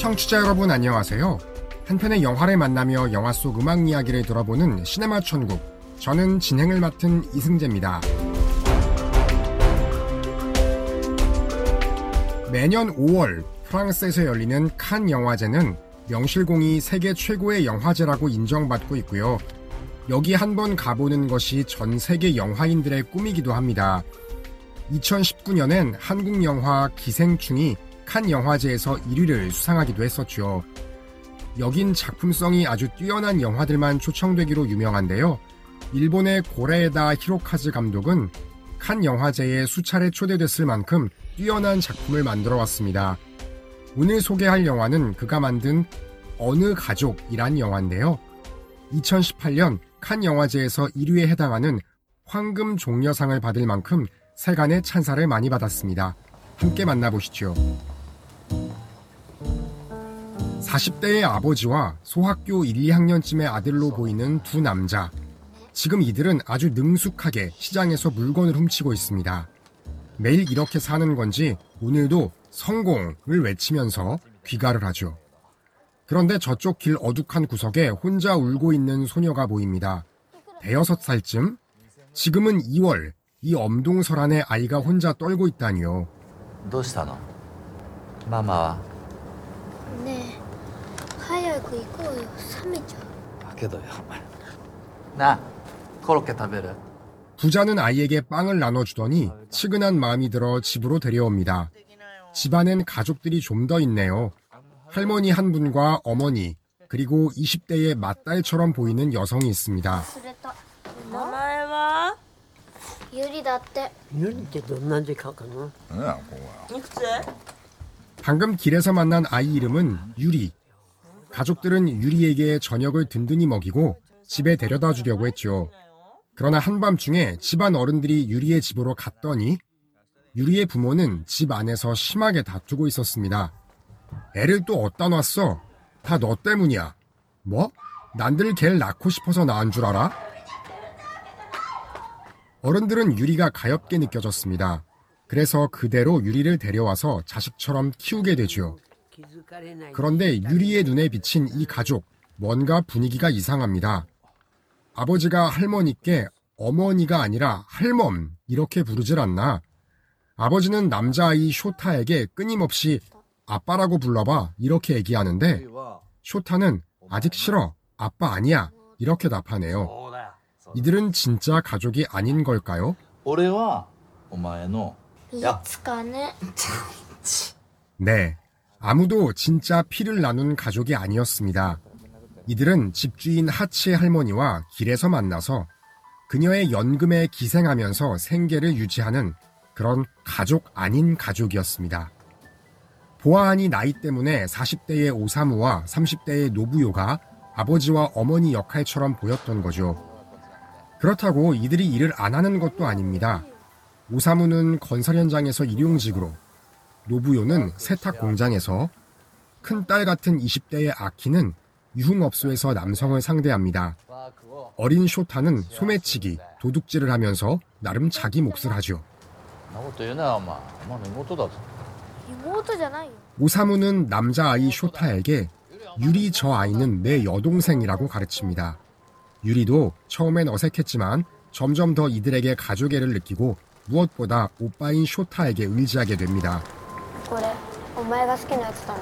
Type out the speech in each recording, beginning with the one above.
청취자 여러분 안녕하세요. 한편의 영화를 만나며 영화 속 음악 이야기를 들어보는 시네마 천국. 저는 진행을 맡은 이승재입니다. 매년 5월 프랑스에서 열리는 칸 영화제는 명실공히 세계 최고의 영화제라고 인정받고 있고요. 여기 한 번 가보는 것이 전 세계 영화인들의 꿈이기도 합니다. 2019년엔 한국 영화 기생충이 칸 영화제에서 1위를 수상하기도 했었죠. 여긴 작품성이 아주 뛰어난 영화들만 초청되기로 유명한데요. 일본의 고레에다 히로카즈 감독은 칸 영화제에 수차례 초대됐을 만큼 뛰어난 작품을 만들어 왔습니다. 오늘 소개할 영화는 그가 만든 어느 가족이란 영화인데요. 2018년 칸 영화제에서 1위에 해당하는 황금 종려상을 받을 만큼 세간의 찬사를 많이 받았습니다. 함께 만나보시죠. 40대의 아버지와 소학교 1, 2학년쯤의 아들로 보이는 두 남자. 지금 이들은 아주 능숙하게 시장에서 물건을 훔치고 있습니다. 매일 이렇게 사는 건지 오늘도 성공을 외치면서 귀가를 하죠. 그런데 저쪽 길 어둑한 구석에 혼자 울고 있는 소녀가 보입니다. 대여섯 살쯤? 지금은 2월, 이 엄동설안의 아이가 혼자 떨고 있다니요. どうしたのママはねえ早 く行こうよ冷めちゃうだけどよお前なあコロッケ食べる 부자는 아이에게 빵을 나눠주더니 치근한 마음이 들어 집으로 데려옵니다. 집안엔 가족들이 좀 더 있네요. 할머니 한 분과 어머니, 그리고 20대의 맏딸처럼 보이는 여성이 있습니다. 忘れた名前はゆりだって 유리ってどんなんで書くのいくつ 방금 길에서 만난 아이 이름은 유리. 가족들은 유리에게 저녁을 든든히 먹이고 집에 데려다 주려고 했죠. 그러나 한밤중에 집안 어른들이 유리의 집으로 갔더니 유리의 부모는 집 안에서 심하게 다투고 있었습니다. 애를 또 어디다 놨어? 다 너 때문이야. 뭐? 난들 걔를 낳고 싶어서 낳은 줄 알아? 어른들은 유리가 가엽게 느껴졌습니다. 그래서 그대로 유리를 데려와서 자식처럼 키우게 되죠. 그런데 유리의 눈에 비친 이 가족, 뭔가 분위기가 이상합니다. 아버지가 할머니께 어머니가 아니라 할멈 이렇게 부르질 않나. 아버지는 남자아이 쇼타에게 끊임없이 아빠라고 불러봐 이렇게 얘기하는데 쇼타는 아직 싫어 아빠 아니야 이렇게 답하네요. 이들은 진짜 가족이 아닌 걸까요? 네, 아무도 진짜 피를 나눈 가족이 아니었습니다. 이들은 집주인 하치의 할머니와 길에서 만나서 그녀의 연금에 기생하면서 생계를 유지하는 그런 가족 아닌 가족이었습니다. 보아하니 나이 때문에 40대의 오사무와 30대의 노부요가 아버지와 어머니 역할처럼 보였던 거죠. 그렇다고 이들이 일을 안 하는 것도 아닙니다. 오사무는 건설 현장에서 일용직으로 노부요는 세탁 공장에서 큰딸 같은 20대의 아키는 유흥업소에서 남성을 상대합니다. 어린 쇼타는 소매치기, 도둑질을 하면서 나름 자기 몫을 하죠. 오사무는 남자아이 쇼타에게 유리 저 아이는 내 여동생이라고 가르칩니다. 유리도 처음엔 어색했지만 점점 더 이들에게 가족애를 느끼고 무엇보다 오빠인 쇼타에게 의지하게 됩니다. これお前が好きなやつだもん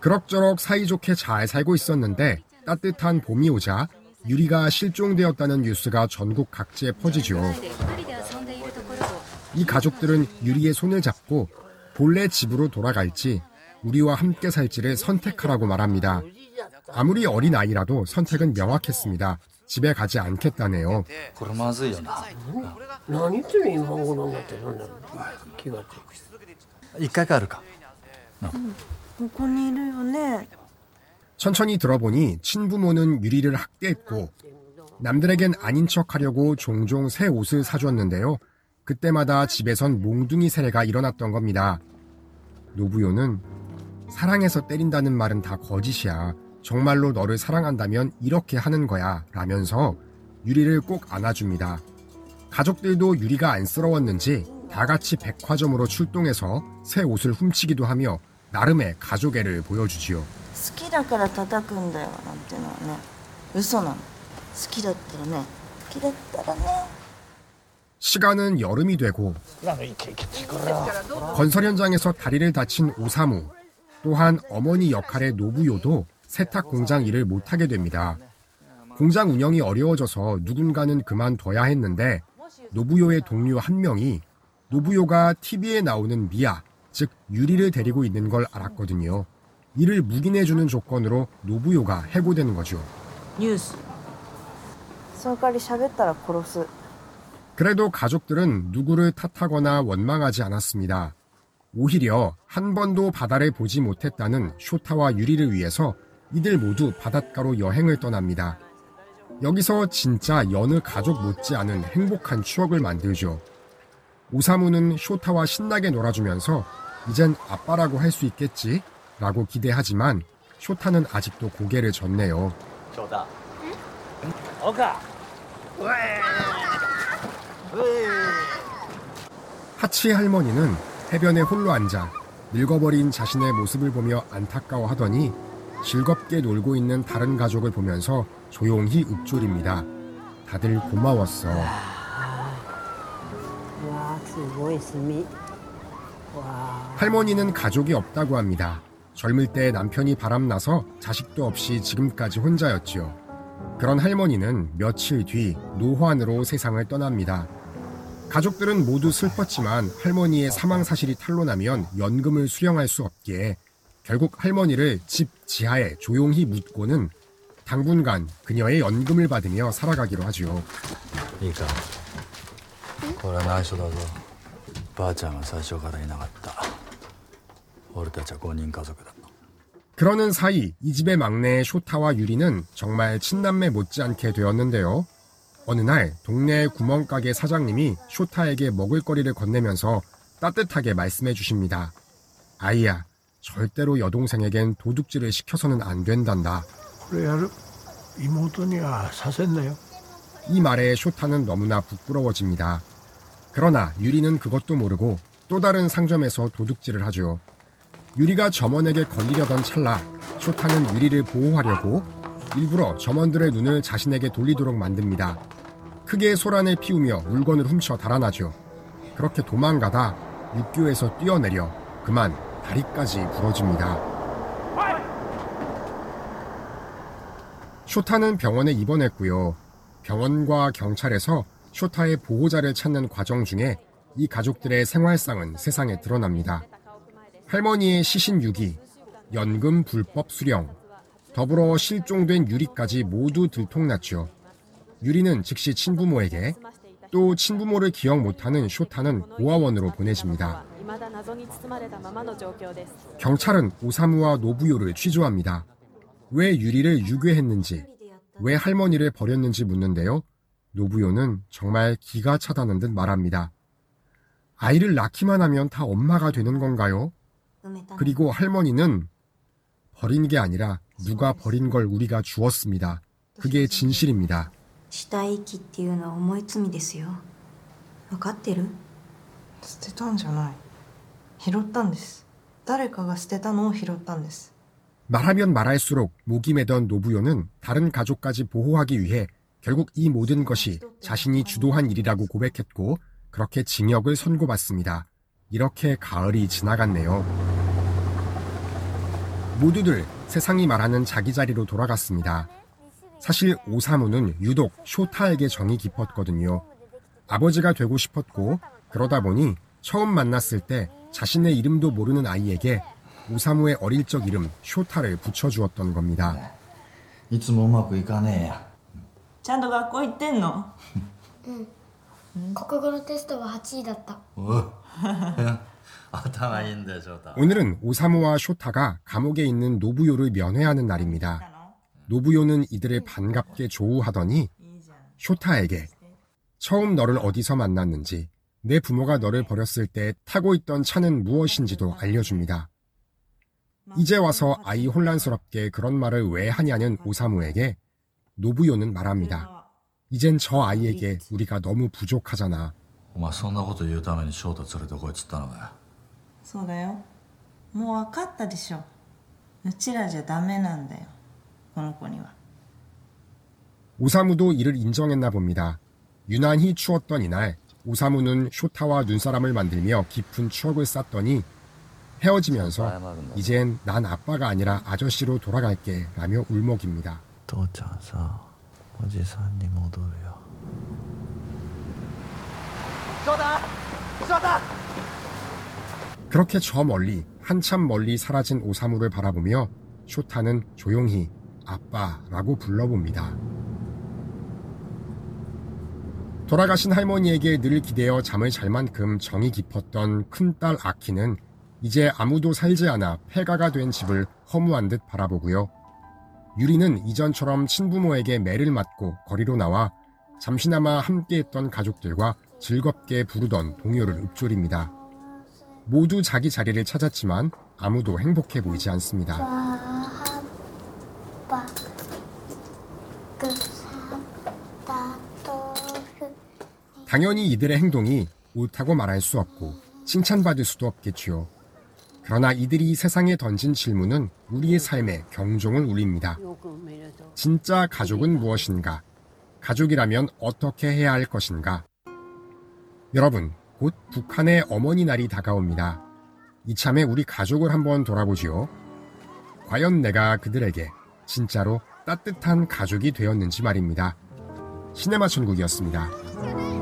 그럭저럭 사이좋게 잘 살고 있었는데 따뜻한 봄이 오자 유리가 실종되었다는 뉴스가 전국 각지에 퍼지죠. 이 가족들은 유리의 손을 잡고 본래 집으로 돌아갈지 우리와 함께 살지를 선택하라고 말합니다. 아무리 어린 아이라도 선택은 명확했습니다. 집에 가지 않겠다네요. 一回帰るかここにいるよね 천천히 들어보니 친부모는 유리를 학대했고 남들에겐 아닌 척하려고 종종 새 옷을 사줬는데요. 그때마다 집에선 몽둥이 세례가 일어났던 겁니다. 노부요는 사랑해서 때린다는 말은 다 거짓이야. 정말로 너를 사랑한다면 이렇게 하는 거야. 라면서 유리를 꼭 안아줍니다. 가족들도 유리가 안쓰러웠는지 다 같이 백화점으로 출동해서 새 옷을 훔치기도 하며 나름의 가족애를 보여주지요. 好きだから叩くんだよなんてのはね嘘なの好きだったらね好きだったらね 시간은 여름이 되고 건설 현장에서 다리를 다친 오사무 또한 어머니 역할의 노부요도 세탁 공장 일을 못하게 됩니다. 공장 운영이 어려워져서 누군가는 그만둬야 했는데 노부요의 동료 한 명이 노부요가 TV에 나오는 미아, 즉 유리를 데리고 있는 걸 알았거든요. 이를 묵인해주는 조건으로 노부요가 해고되는 거죠. ニュースその代わり喋ったら殺す 그래도 가족들은 누구를 탓하거나 원망하지 않았습니다. 오히려 한 번도 바다를 보지 못했다는 쇼타와 유리를 위해서 이들 모두 바닷가로 여행을 떠납니다. 여기서 진짜 여느 가족 못지않은 행복한 추억을 만들죠. 오사무는 쇼타와 신나게 놀아주면서 이젠 아빠라고 할 수 있겠지 라고 기대하지만 쇼타는 아직도 고개를 젓네요. 저다. 응? 어가. 하치 할머니는 해변에 홀로 앉아 늙어버린 자신의 모습을 보며 안타까워하더니 즐겁게 놀고 있는 다른 가족을 보면서 조용히 읊조립니다. 다들 고마웠어. 할머니는 가족이 없다고 합니다. 젊을 때 남편이 바람나서 자식도 없이 지금까지 혼자였지요. 그런 할머니는 며칠 뒤 노환으로 세상을 떠납니다. 가족들은 모두 슬펐지만 할머니의 사망 사실이 탄로나면 연금을 수령할 수 없기에 결국 할머니를 집 지하에 조용히 묻고는 당분간 그녀의 연금을 받으며 살아가기로 하죠. 그러니까 그래 나이소다도. ばあちゃんは最初からいなかった俺たちは5人家族だ 그러는 사이 이 집의 막내 쇼타와 유리는 정말 친남매 못지않게 되었는데요. 어느 날 동네 구멍가게 사장님이 쇼타에게 먹을거리를 건네면서 따뜻하게 말씀해 주십니다. 아이야, 절대로 여동생에겐 도둑질을 시켜서는 안 된단다. これやる妹にはさせんなよ 이 말에 쇼타는 너무나 부끄러워집니다. 그러나 유리는 그것도 모르고 또 다른 상점에서 도둑질을 하죠. 유리가 점원에게 걸리려던 찰나 쇼타는 유리를 보호하려고 일부러 점원들의 눈을 자신에게 돌리도록 만듭니다. 크게 소란을 피우며 물건을 훔쳐 달아나죠. 그렇게 도망가다 육교에서 뛰어내려 그만 다리까지 부러집니다. 쇼타는 병원에 입원했고요. 병원과 경찰에서 쇼타의 보호자를 찾는 과정 중에 이 가족들의 생활상은 세상에 드러납니다. 할머니의 시신 유기, 연금 불법 수령, 더불어 실종된 유리까지 모두 들통났죠. 유리는 즉시 친부모에게 또 친부모를 기억 못하는 쇼타는 고아원으로 보내집니다. 경찰은 오사무와 노부요를 취조합니다. 왜 유리를 유괴했는지, 왜 할머니를 버렸는지 묻는데요. 노부요는 정말 기가 차다는 듯 말합니다. 아이를 낳기만 하면 다 엄마가 되는 건가요? 그리고 할머니는 버린 게 아니라 누가 버린 걸 우리가 주었습니다. 그게 진실입니다. 말하면 말할수록 목이 매던 노부요는 다른 가족까지 보호하기 위해 결국 이 모든 것이 자신이 주도한 일이라고 고백했고 그렇게 징역을 선고받습니다. 이렇게 가을이 지나갔네요. 모두들 세상이 말하는 자기 자리로 돌아갔습니다. 사실 오사무는 유독 쇼타에게 정이 깊었거든요. 아버지가 되고 싶었고 그러다 보니 처음 만났을 때 자신의 이름도 모르는 아이에게 오사무의 어릴 적 이름 쇼타를 붙여주었던 겁니다. ちゃんと学校行ってんの国語のテストは8位だったおう頭いいんだよ翔太 오늘은 오사무와 쇼타가 감옥에 있는 노부요를 면회하는 날입니다. 노부요는 이들을 반갑게 조우하더니 쇼타에게 처음 너를 어디서 만났는지 내 부모가 너를 버렸을 때 타고 있던 차는 무엇인지도 알려줍니다. 이제 와서 아이 혼란스럽게 그런 말을 왜 하냐는 오사무에게 노부요는 말합니다. 이젠 저 아이에게 우리가 너무 부족하잖아. お前そんなこと言うために翔太連れてこいっつったのかよそうだよ もう分かったでしょうちらじゃダメなんだよこの子には 오사무도 이를 인정했나 봅니다. 유난히 추웠던 이날 오사무는 쇼타와 눈사람을 만들며 깊은 추억을 쌓더니 헤어지면서 이젠 난 아빠가 아니라 아저씨로 돌아갈게 라며 울먹입니다. 父ちゃんさおじさんに戻るよ 그렇게 저 멀리 한참 멀리 사라진 오사무를 바라보며 쇼타는 조용히 아빠라고 불러봅니다. 돌아가신 할머니에게 늘 기대어 잠을 잘 만큼 정이 깊었던 큰딸 아키는 이제 아무도 살지 않아 폐가가 된 집을 허무한 듯 바라보고요. 유리는 이전처럼 친부모에게 매를 맞고 거리로 나와 잠시나마 함께했던 가족들과 즐겁게 부르던 동요를 읊조립니다. 모두 자기 자리를 찾았지만 아무도 행복해 보이지 않습니다. 당연히 이들의 행동이 옳다고 말할 수 없고 칭찬받을 수도 없겠지요. 그러나 이들이 세상에 던진 질문은 우리의 삶에 경종을 울립니다. 진짜 가족은 무엇인가? 가족이라면 어떻게 해야 할 것인가? 여러분, 곧 북한의 어머니 날이 다가옵니다. 이참에 우리 가족을 한번 돌아보지요. 과연 내가 그들에게 진짜로 따뜻한 가족이 되었는지 말입니다. 시네마 천국이었습니다.